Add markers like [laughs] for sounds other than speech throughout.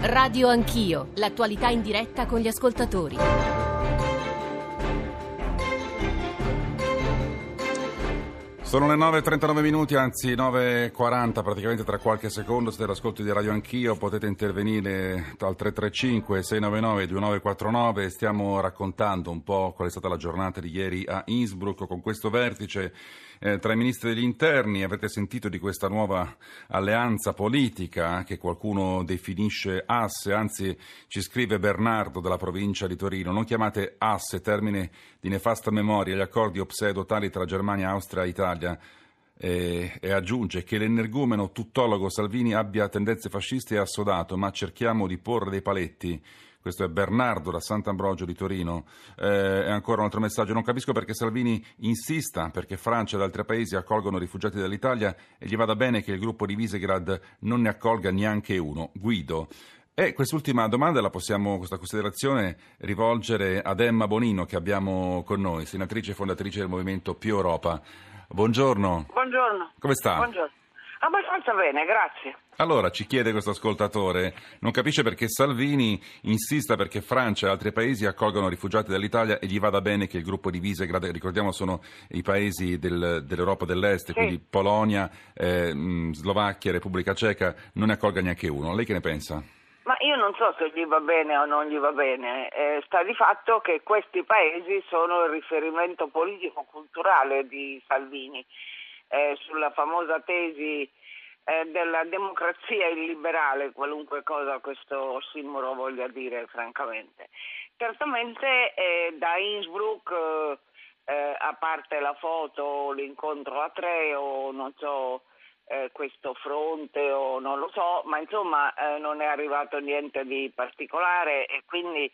Radio Anch'io, l'attualità in diretta con gli ascoltatori. Sono le 9.39 minuti, anzi 9.40 praticamente tra qualche secondo, siete all'ascolto di Radio Anch'io, potete intervenire al 335 699 2949, stiamo raccontando un po' qual è stata la giornata di ieri a Innsbruck con questo vertice eh, tra i ministri degli interni, avete sentito di questa nuova alleanza politica che qualcuno definisce asse, anzi ci scrive Bernardo dalla provincia di Torino, non chiamate asse, termine di nefasta memoria, gli accordi obsedotali tra Germania, Austria e Italia. E, e, aggiunge che l'energumeno tuttologo Salvini abbia tendenze fasciste è assodato, ma cerchiamo di porre dei paletti questo è Bernardo da Sant'Ambrogio di Torino. Eh, e ancora un altro messaggio. Non capisco perché Salvini insista perché Francia ed altri paesi accolgono rifugiati dall'Italia e gli vada bene che il gruppo di Visegrad non ne accolga neanche uno. Guido. E quest'ultima domanda la possiamo, questa considerazione, rivolgere ad Emma Bonino che abbiamo con noi, senatrice e fondatrice del Movimento Più Europa. Buongiorno. Buongiorno. Come sta? Buongiorno. Abbastanza bene, grazie. Allora, ci chiede questo ascoltatore, non capisce perché Salvini insista perché Francia e altri paesi accolgano rifugiati dall'Italia e gli vada bene che il gruppo di Visegrad, ricordiamo sono i paesi del, dell'Europa dell'Est, sì. quindi Polonia, eh, Slovacchia, Repubblica Ceca, non ne accolga neanche uno. Lei che ne pensa? Ma io non so se gli va bene o non gli va bene, eh, sta di fatto che questi paesi sono il riferimento politico-culturale di Salvini eh, sulla famosa tesi eh, della democrazia illiberale, qualunque cosa questo ossimoro voglia dire francamente. Certamente eh, da Innsbruck, eh, eh, a parte la foto, l'incontro a tre o non so, eh, questo fronte o non lo so, ma insomma non è arrivato niente di particolare e quindi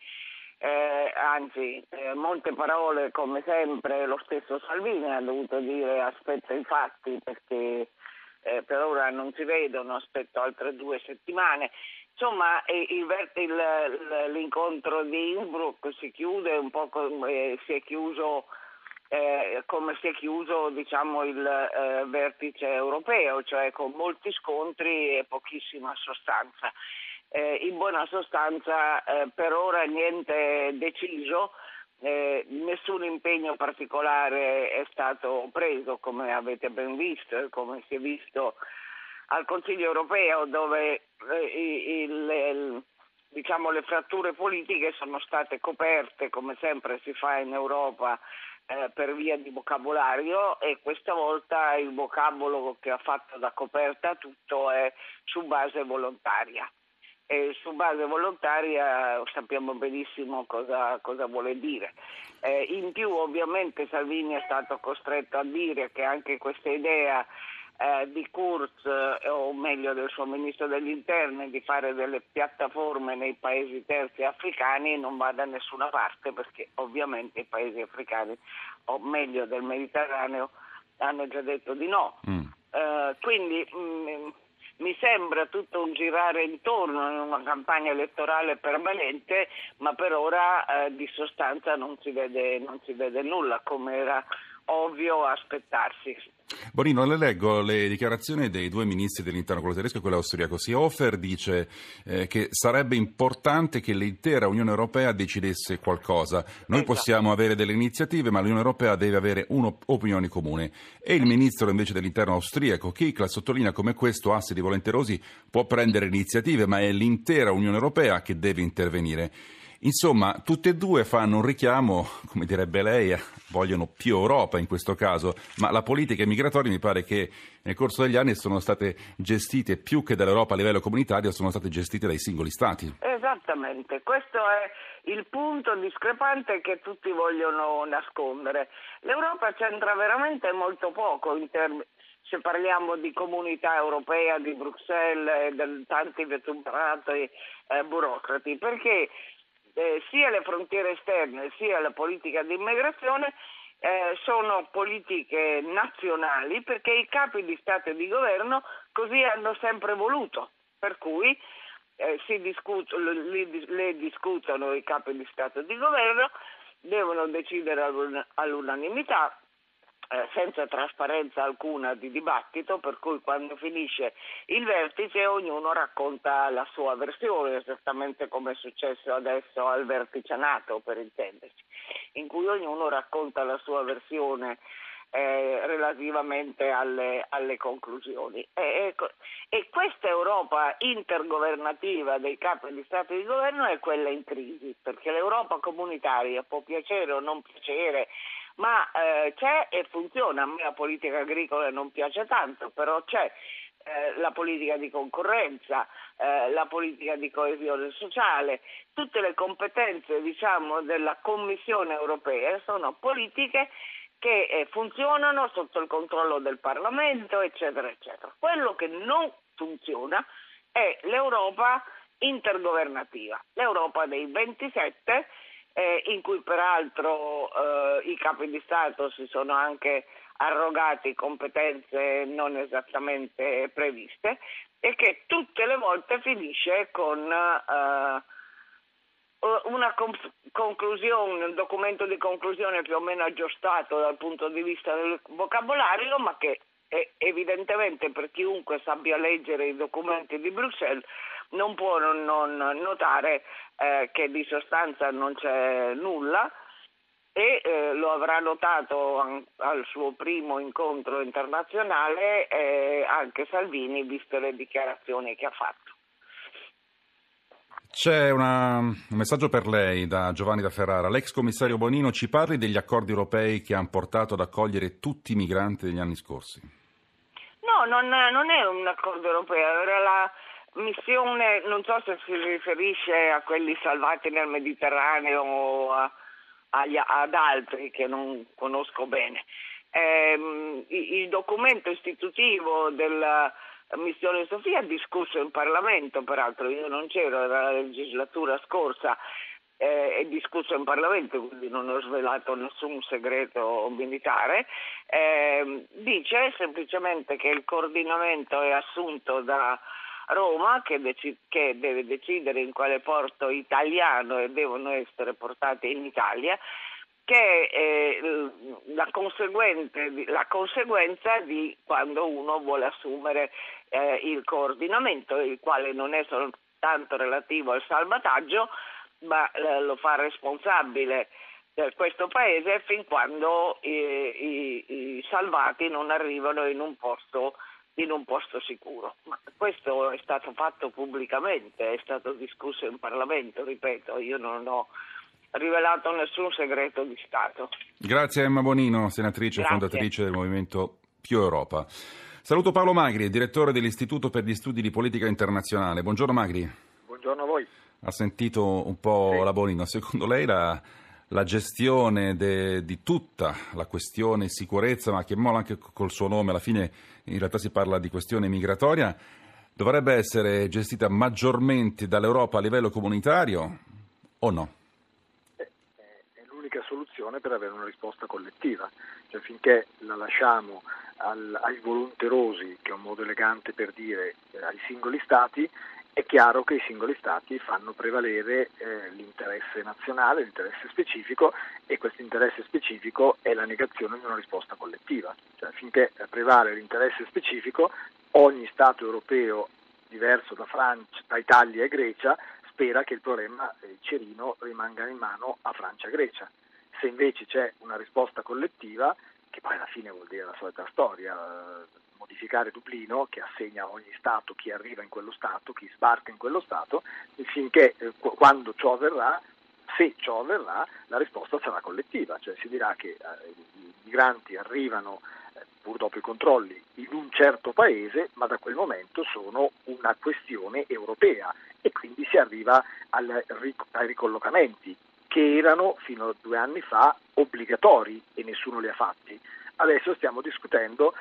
eh, anzi eh, molte parole come sempre lo stesso Salvini ha dovuto dire aspetta i fatti perché eh, per ora non si vedono, aspetto altre due settimane. Insomma, il, il, l'incontro di Innsbruck si chiude un po' come si è chiuso, eh, come si è chiuso diciamo, il eh, vertice europeo, cioè con molti scontri e pochissima sostanza eh, in buona sostanza eh, per ora niente deciso, eh, nessun impegno particolare è stato preso, come avete ben visto e come si è visto al Consiglio europeo, dove eh, il, il, diciamo, le fratture politiche sono state coperte, come sempre si fa in Europa, eh, per via di vocabolario e questa volta il vocabolo che ha fatto da coperta tutto è su base volontaria e su base volontaria sappiamo benissimo cosa, cosa vuole dire. Eh, in più ovviamente Salvini è stato costretto a dire che anche questa idea eh, di Kurz, eh, o meglio del suo ministro degli interni, di fare delle piattaforme nei paesi terzi africani non va da nessuna parte perché ovviamente i paesi africani, o meglio del Mediterraneo, hanno già detto di no. Mm. Eh, quindi mh, mm, mi sembra tutto un girare intorno in una campagna elettorale permanente, ma per ora eh, di sostanza non si, vede, non si vede nulla, come era ovvio aspettarsi. Bonino, le leggo le dichiarazioni dei due ministri dell'interno, quello tedesco e quello austriaco. Seehofer dice eh, che sarebbe importante che l'intera Unione Europea decidesse qualcosa. Noi esatto. possiamo avere delle iniziative, ma l'Unione Europea deve avere un'opinione comune. E il ministro invece dell'interno austriaco, Kickla, sottolinea come questo asse di volenterosi può prendere iniziative, ma è l'intera Unione Europea che deve intervenire. Insomma, tutte e due fanno un richiamo, come direbbe lei, vogliono più Europa in questo caso, ma la politica migratoria mi pare che nel corso degli anni sono state gestite più che dall'Europa a livello comunitario, sono state gestite dai singoli Stati. Esattamente, questo è il punto discrepante che tutti vogliono nascondere. L'Europa c'entra veramente molto poco in termini se parliamo di comunità europea, di Bruxelles e di tanti vetubrati eh, burocrati, perché eh, sia le frontiere esterne sia la politica di immigrazione eh, sono politiche nazionali perché i capi di Stato e di governo così hanno sempre voluto, per cui eh, discuto, le, le, discutono i capi di Stato e di governo, devono decidere all'unanimità eh, senza trasparenza alcuna di dibattito, per cui quando finisce il vertice ognuno racconta la sua versione, esattamente come è successo adesso al vertice NATO, per intenderci, in cui ognuno racconta la sua versione eh, relativamente alle, alle conclusioni. E, e, e, questa Europa intergovernativa dei capi di Stato e di governo è quella in crisi, perché l'Europa comunitaria può piacere o non piacere, ma eh, c'è e funziona. A me la politica agricola non piace tanto, però c'è. Eh, la politica di concorrenza, eh, la politica di coesione sociale, tutte le competenze diciamo, della Commissione europea sono politiche che eh, funzionano sotto il controllo del Parlamento, eccetera, eccetera. Quello che non funziona è l'Europa intergovernativa, l'Europa dei 27, eh, in cui peraltro eh, i capi di Stato si sono anche arrogati competenze non esattamente previste e che tutte le volte finisce con eh, una conclusione, un documento di conclusione più o meno aggiustato dal punto di vista del vocabolario, ma che evidentemente per chiunque sappia leggere i documenti di Bruxelles non può non, notare eh, che di sostanza non c'è nulla e eh, lo avrà notato al suo primo incontro internazionale eh, anche Salvini, viste le dichiarazioni che ha fatto. C'è una, un messaggio per lei da Giovanni da Ferrara. L'ex commissario Bonino ci parli degli accordi europei che hanno portato ad accogliere tutti i migranti degli anni scorsi? No, non, non è un accordo europeo, era la missione, non so se si riferisce a quelli salvati nel Mediterraneo o a, agli, ad altri che non conosco bene. Eh, il documento istitutivo del missione Sofia discusso in Parlamento, peraltro io non c'ero, era la legislatura scorsa, eh, è discusso in Parlamento, quindi non ho svelato nessun segreto militare, eh, dice semplicemente che il coordinamento è assunto da Roma che, dec- che, deve decidere in quale porto italiano e devono essere portate in Italia che è eh, la, la, conseguenza di quando uno vuole assumere eh, il coordinamento, il quale non è soltanto relativo al salvataggio, ma eh, lo fa responsabile per questo paese fin quando i, i, i salvati non arrivano in un posto in un posto sicuro. Ma questo è stato fatto pubblicamente, è stato discusso in Parlamento, ripeto, io non ho rivelato nessun segreto di Stato. Grazie Emma Bonino, senatrice e fondatrice del Movimento Più Europa. Saluto Paolo Magri, direttore dell'Istituto per gli Studi di Politica Internazionale. Buongiorno Magri. Buongiorno a voi. Ha sentito un po' sì. la Bonino. Secondo lei la, la gestione de, di tutta la questione sicurezza, ma che mola anche col suo nome, alla fine in realtà si parla di questione migratoria, dovrebbe essere gestita maggiormente dall'Europa a livello comunitario o no? soluzione per avere una risposta collettiva, cioè finché la lasciamo al, ai volonterosi, che è un modo elegante per dire eh, ai singoli Stati, è chiaro che i singoli Stati fanno prevalere eh, l'interesse nazionale, l'interesse specifico e questo interesse specifico è la negazione di una risposta collettiva. Cioè, finché prevale l'interesse specifico, ogni Stato europeo diverso da, Francia, da Italia e Grecia spera che il problema eh, cerino rimanga in mano a Francia e Grecia. Se invece c'è una risposta collettiva, che poi alla fine vuol dire la solita storia, modificare Dublino che assegna a ogni Stato chi arriva in quello Stato, chi sbarca in quello Stato, finché eh, quando ciò avverrà, se ciò avverrà, la risposta sarà collettiva, cioè si dirà che eh, i migranti arrivano eh, pur dopo i controlli in un certo paese, ma da quel momento sono una questione europea e quindi si arriva al, ai ricollocamenti che erano fino a due anni fa obbligatori e nessuno li ha fatti. Adesso stiamo discutendo,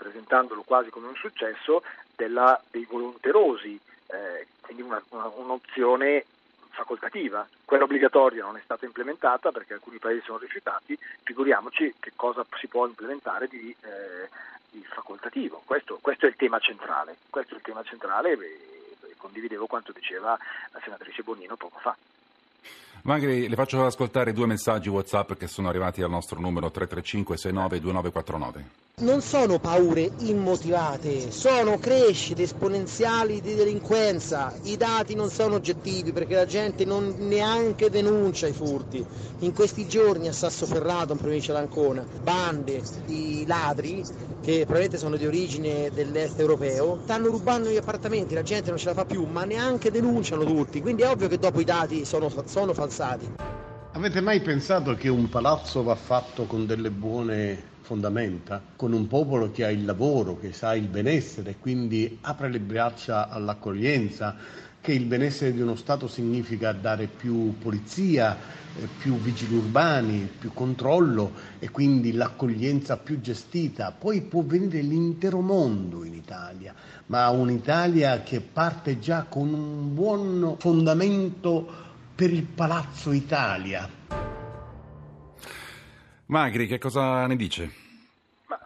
presentandolo quasi come un successo, della, dei volonterosi, eh, quindi una, una, un'opzione facoltativa. Quella obbligatoria non è stata implementata perché alcuni paesi sono rifiutati, figuriamoci che cosa si può implementare di, eh, di facoltativo. Questo, questo, è il tema centrale, questo è il tema centrale e, condividevo quanto diceva la senatrice Bonino poco fa. Magri, le faccio ascoltare due messaggi WhatsApp che sono arrivati al nostro numero 335 69 2949. Non sono paure immotivate, sono crescite esponenziali di delinquenza. I dati non sono oggettivi perché la gente non neanche denuncia i furti. In questi giorni a Sassoferrato, in provincia d'Ancona, bande di ladri che probabilmente sono di origine dell'est europeo, stanno rubando gli appartamenti, la gente non ce la fa più, ma neanche denunciano tutti. Quindi è ovvio che dopo i dati sono, sono falsati. Avete mai pensato che un palazzo va fatto con delle buone fondamenta, con un popolo che ha il lavoro, che sa il benessere, quindi apre le braccia all'accoglienza, che il benessere di uno Stato significa dare più polizia, eh, più vigili urbani, più controllo e quindi l'accoglienza più gestita. Poi può venire l'intero mondo in Italia, ma un'Italia che parte già con un buon fondamento per il Palazzo Italia. Magri, che cosa ne dice? Ma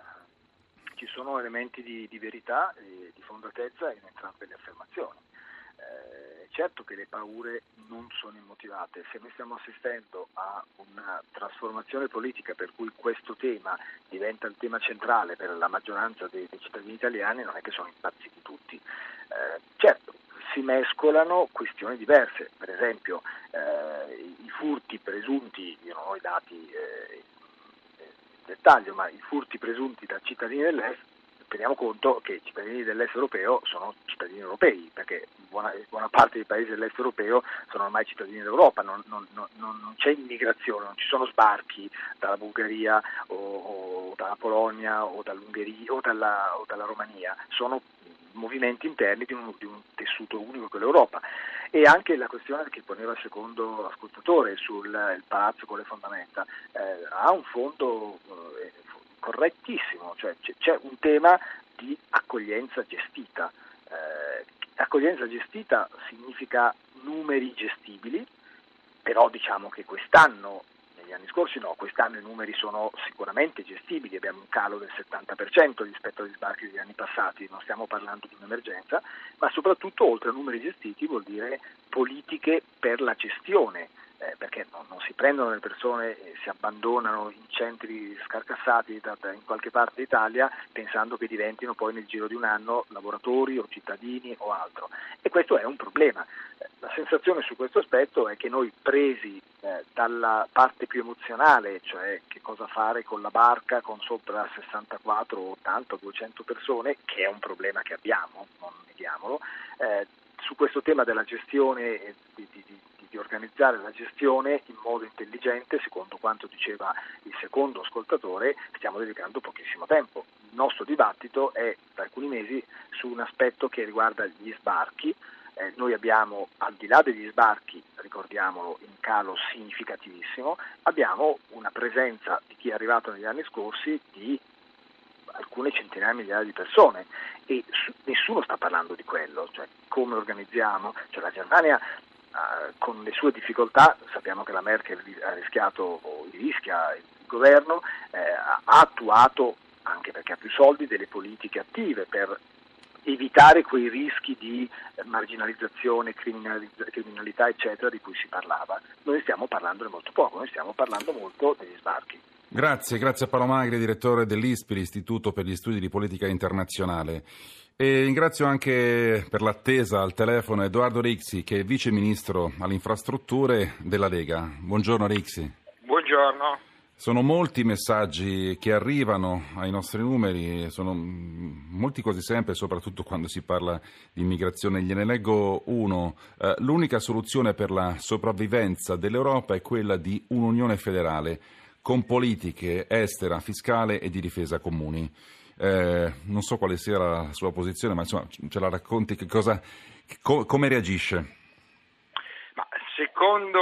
ci sono elementi di, di verità e di fondatezza in entrambe le affermazioni. Eh, certo che le paure non sono immotivate, se noi stiamo assistendo a una trasformazione politica per cui questo tema diventa il tema centrale per la maggioranza dei, dei cittadini italiani, non è che sono impazziti tutti. Eh, certo, si mescolano questioni diverse, per esempio eh, i furti presunti, io non ho i dati eh, dettaglio, ma i furti presunti da cittadini dell'est, teniamo conto che i cittadini dell'est europeo sono cittadini europei, perché buona, buona parte dei paesi dell'est europeo sono ormai cittadini d'Europa, non, non, non, non c'è immigrazione, non ci sono sbarchi dalla Bulgaria o, o dalla Polonia o dall'Ungheria o dalla, o dalla Romania, sono movimenti interni di un, di un tessuto unico che l'Europa e anche la questione che poneva il secondo ascoltatore sul palazzo con le fondamenta eh, ha un fondo eh, correttissimo, cioè c- c'è un tema di accoglienza gestita. Eh, accoglienza gestita significa numeri gestibili, però diciamo che quest'anno negli anni scorsi no, quest'anno i numeri sono sicuramente gestibili, abbiamo un calo del 70% rispetto agli sbarchi degli anni passati, non stiamo parlando di un'emergenza, ma soprattutto oltre a numeri gestiti vuol dire politiche per la gestione eh, perché no, non si prendono le persone e si abbandonano in centri scarcassati da, da, in qualche parte d'Italia pensando che diventino poi nel giro di un anno lavoratori o cittadini o altro. E questo è un problema. Eh, la sensazione su questo aspetto è che noi presi eh, dalla parte più emozionale, cioè che cosa fare con la barca con sopra 64, 80, 200 persone, che è un problema che abbiamo, non neghiamolo, eh, su questo tema della gestione di, di, di di organizzare la gestione in modo intelligente, secondo quanto diceva il secondo ascoltatore, stiamo dedicando pochissimo tempo. Il nostro dibattito è da alcuni mesi su un aspetto che riguarda gli sbarchi. Eh, noi abbiamo, al di là degli sbarchi, ricordiamolo, in calo significativissimo, abbiamo una presenza di chi è arrivato negli anni scorsi di alcune centinaia di migliaia di persone e su, nessuno sta parlando di quello, cioè come organizziamo, cioè la Germania eh, con le sue difficoltà, sappiamo che la Merkel ha rischiato o rischia il governo, eh, ha attuato, anche perché ha più soldi, delle politiche attive per evitare quei rischi di marginalizzazione, criminalità, eccetera, di cui si parlava. Noi stiamo parlandone molto poco, noi stiamo parlando molto degli sbarchi. Grazie, grazie a Paolo Magri, direttore dell'ISPI, l'Istituto per gli Studi di Politica Internazionale. E ringrazio anche per l'attesa al telefono Edoardo Rixi, che è vice ministro alle infrastrutture della Lega. Buongiorno Rixi. Buongiorno. Sono molti i messaggi che arrivano ai nostri numeri, sono molti quasi sempre, soprattutto quando si parla di immigrazione. Gliene leggo uno. Eh, l'unica soluzione per la sopravvivenza dell'Europa è quella di un'unione federale con politiche estera, fiscale e di difesa comuni. Eh, non so quale sia la sua posizione, ma insomma ce la racconti che cosa, co- come reagisce? Ma secondo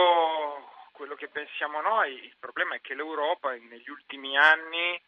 quello che pensiamo noi, il problema è che l'Europa negli ultimi anni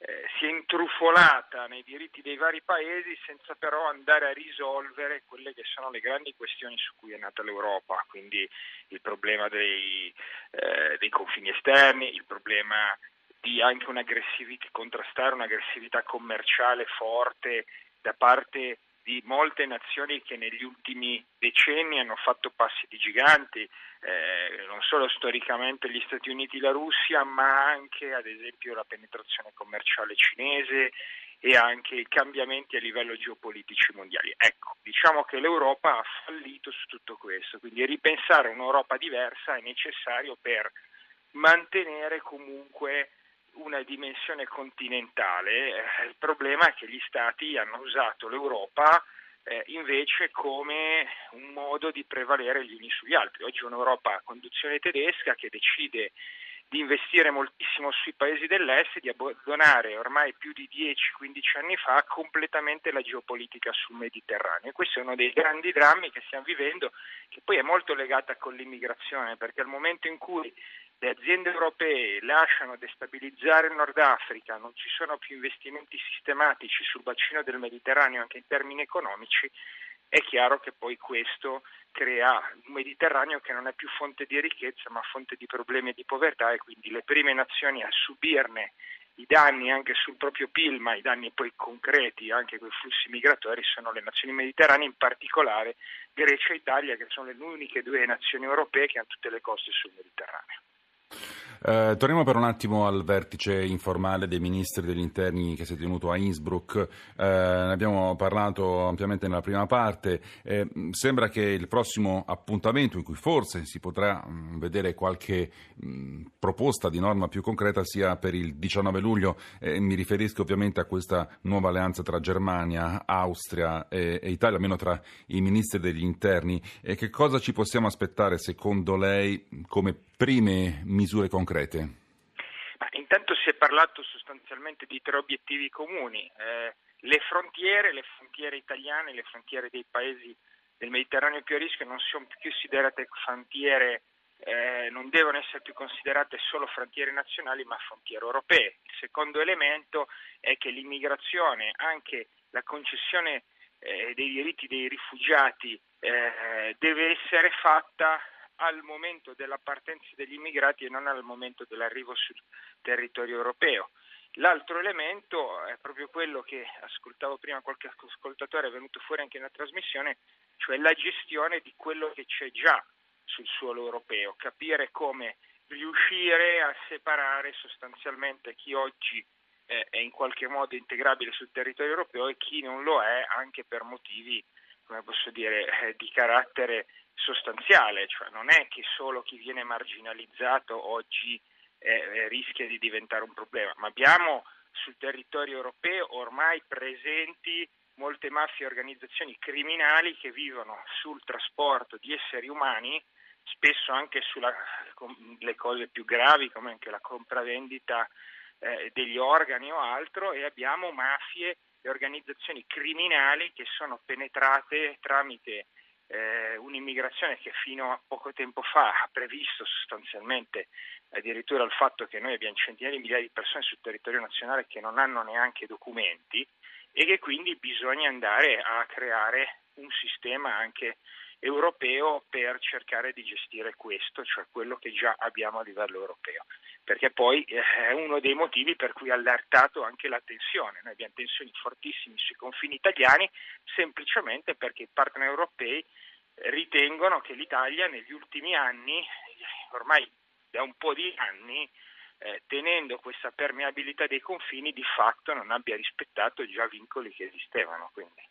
eh, si è intrufolata nei diritti dei vari paesi senza però andare a risolvere quelle che sono le grandi questioni su cui è nata l'Europa, quindi il problema dei, eh, dei confini esterni, il problema di anche un'aggressività, contrastare un'aggressività commerciale forte da parte di molte nazioni che negli ultimi decenni hanno fatto passi di giganti, eh, non solo storicamente gli Stati Uniti e la Russia, ma anche ad esempio la penetrazione commerciale cinese e anche i cambiamenti a livello geopolitici mondiali. Ecco, diciamo che l'Europa ha fallito su tutto questo, quindi ripensare un'Europa diversa è necessario per mantenere comunque una dimensione continentale. Eh, il problema è che gli Stati hanno usato l'Europa eh, invece come un modo di prevalere gli uni sugli altri. Oggi un'Europa a conduzione tedesca che decide di investire moltissimo sui paesi dell'est e di abbandonare ormai più di 10-15 anni fa completamente la geopolitica sul Mediterraneo. E questo è uno dei grandi drammi che stiamo vivendo, che poi è molto legata con l'immigrazione, perché al momento in cui le aziende europee lasciano destabilizzare il Nord Africa, non ci sono più investimenti sistematici sul bacino del Mediterraneo anche in termini economici, è chiaro che poi questo crea un Mediterraneo che non è più fonte di ricchezza ma fonte di problemi e di povertà e quindi le prime nazioni a subirne i danni anche sul proprio PIL, ma i danni poi concreti anche con i flussi migratori sono le nazioni mediterranee, in particolare Grecia e Italia, che sono le uniche due nazioni europee che hanno tutte le coste sul Mediterraneo. Eh, torniamo per un attimo al vertice informale dei ministri degli interni che si è tenuto a Innsbruck. Eh, ne abbiamo parlato ampiamente nella prima parte. Eh, sembra che il prossimo appuntamento in cui forse si potrà mh, mm, vedere qualche mh, mm, proposta di norma più concreta sia per il 19 luglio. mi riferisco ovviamente a questa nuova alleanza tra Germania, Austria e, e Italia, almeno tra i ministri degli interni. che cosa ci possiamo aspettare secondo lei come prime misure concrete? Ma intanto si è parlato sostanzialmente di tre obiettivi comuni, eh, le frontiere, le frontiere italiane, le frontiere dei paesi del Mediterraneo più a rischio non sono più considerate frontiere, eh, non devono essere più considerate solo frontiere nazionali ma frontiere europee. Il secondo elemento è che l'immigrazione, anche la concessione eh, dei diritti dei rifugiati eh, deve essere fatta al momento della partenza degli immigrati e non al momento dell'arrivo sul territorio europeo. L'altro elemento è proprio quello che ascoltavo prima, qualche ascoltatore è venuto fuori anche nella trasmissione, cioè la gestione di quello che c'è già sul suolo europeo, capire come riuscire a separare sostanzialmente chi oggi eh, è in qualche modo integrabile sul territorio europeo e chi non lo è anche per motivi, come posso dire, eh, di carattere sostanziale, cioè non è che solo chi viene marginalizzato oggi eh, eh, rischia di diventare un problema, ma abbiamo sul territorio europeo ormai presenti molte mafie e organizzazioni criminali che vivono sul trasporto di esseri umani, spesso anche sulle cose più gravi come anche la compravendita eh, degli organi o altro e abbiamo mafie e organizzazioni criminali che sono penetrate tramite eh, un'immigrazione che fino a poco tempo fa ha previsto sostanzialmente addirittura il fatto che noi abbiamo centinaia di migliaia di persone sul territorio nazionale che non hanno neanche documenti e che quindi bisogna andare a creare un sistema anche europeo per cercare di gestire questo, cioè quello che già abbiamo a livello europeo, perché poi eh, è uno dei motivi per cui ha allertato anche la tensione. Noi abbiamo tensioni fortissime sui confini italiani semplicemente perché i partner europei ritengono che l'Italia negli ultimi anni, ormai da un po' di anni, eh, tenendo questa permeabilità dei confini, di fatto non abbia rispettato già vincoli che esistevano. Quindi.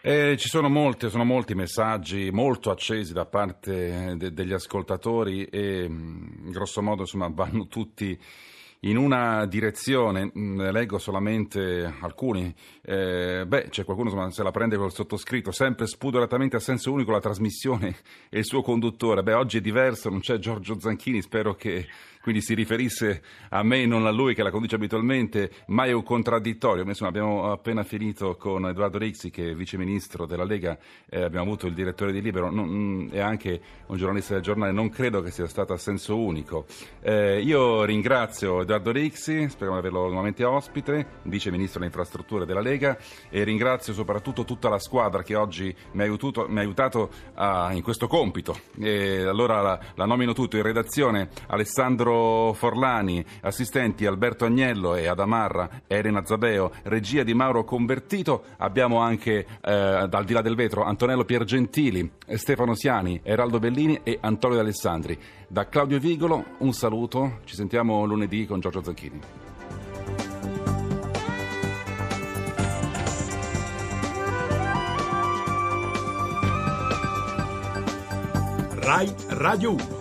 Eh, ci sono, molte, sono molti messaggi molto accesi da parte de- degli ascoltatori e in grosso modo insomma, vanno tutti in una direzione, mm, ne leggo solamente alcuni. Eh, beh, c'è qualcuno insomma, se la prende col sottoscritto, sempre spudoratamente a senso unico la trasmissione [laughs] e il suo conduttore. Beh, oggi è diverso, non c'è Giorgio Zanchini, spero che quindi si riferisse a me e non a lui che la conduce abitualmente, mai un contraddittorio. Insomma, abbiamo appena finito con Edoardo Rixi, che è vice ministro della Lega, eh, abbiamo avuto il direttore di Libero non, mm, e anche un giornalista del giornale. Non credo che sia stato a senso unico. Eh, io ringrazio Edoardo Rixi, speriamo di averlo nuovamente ospite, vice ministro delle infrastrutture della Lega e ringrazio soprattutto tutta la squadra che oggi mi ha aiutato, mi ha aiutato a, in questo compito. E allora la, la nomino tutto in redazione Alessandro Forlani, assistenti Alberto Agnello e Adamarra, Elena Zabeo, regia di Mauro Convertito, abbiamo anche eh, dal di là del vetro Antonello Piergentili, Stefano Siani, Eraldo Bellini e Antonio D'Alessandri. Da Claudio Vigolo un saluto, ci sentiamo lunedì con Giorgio Zanchini. RAI Radio 1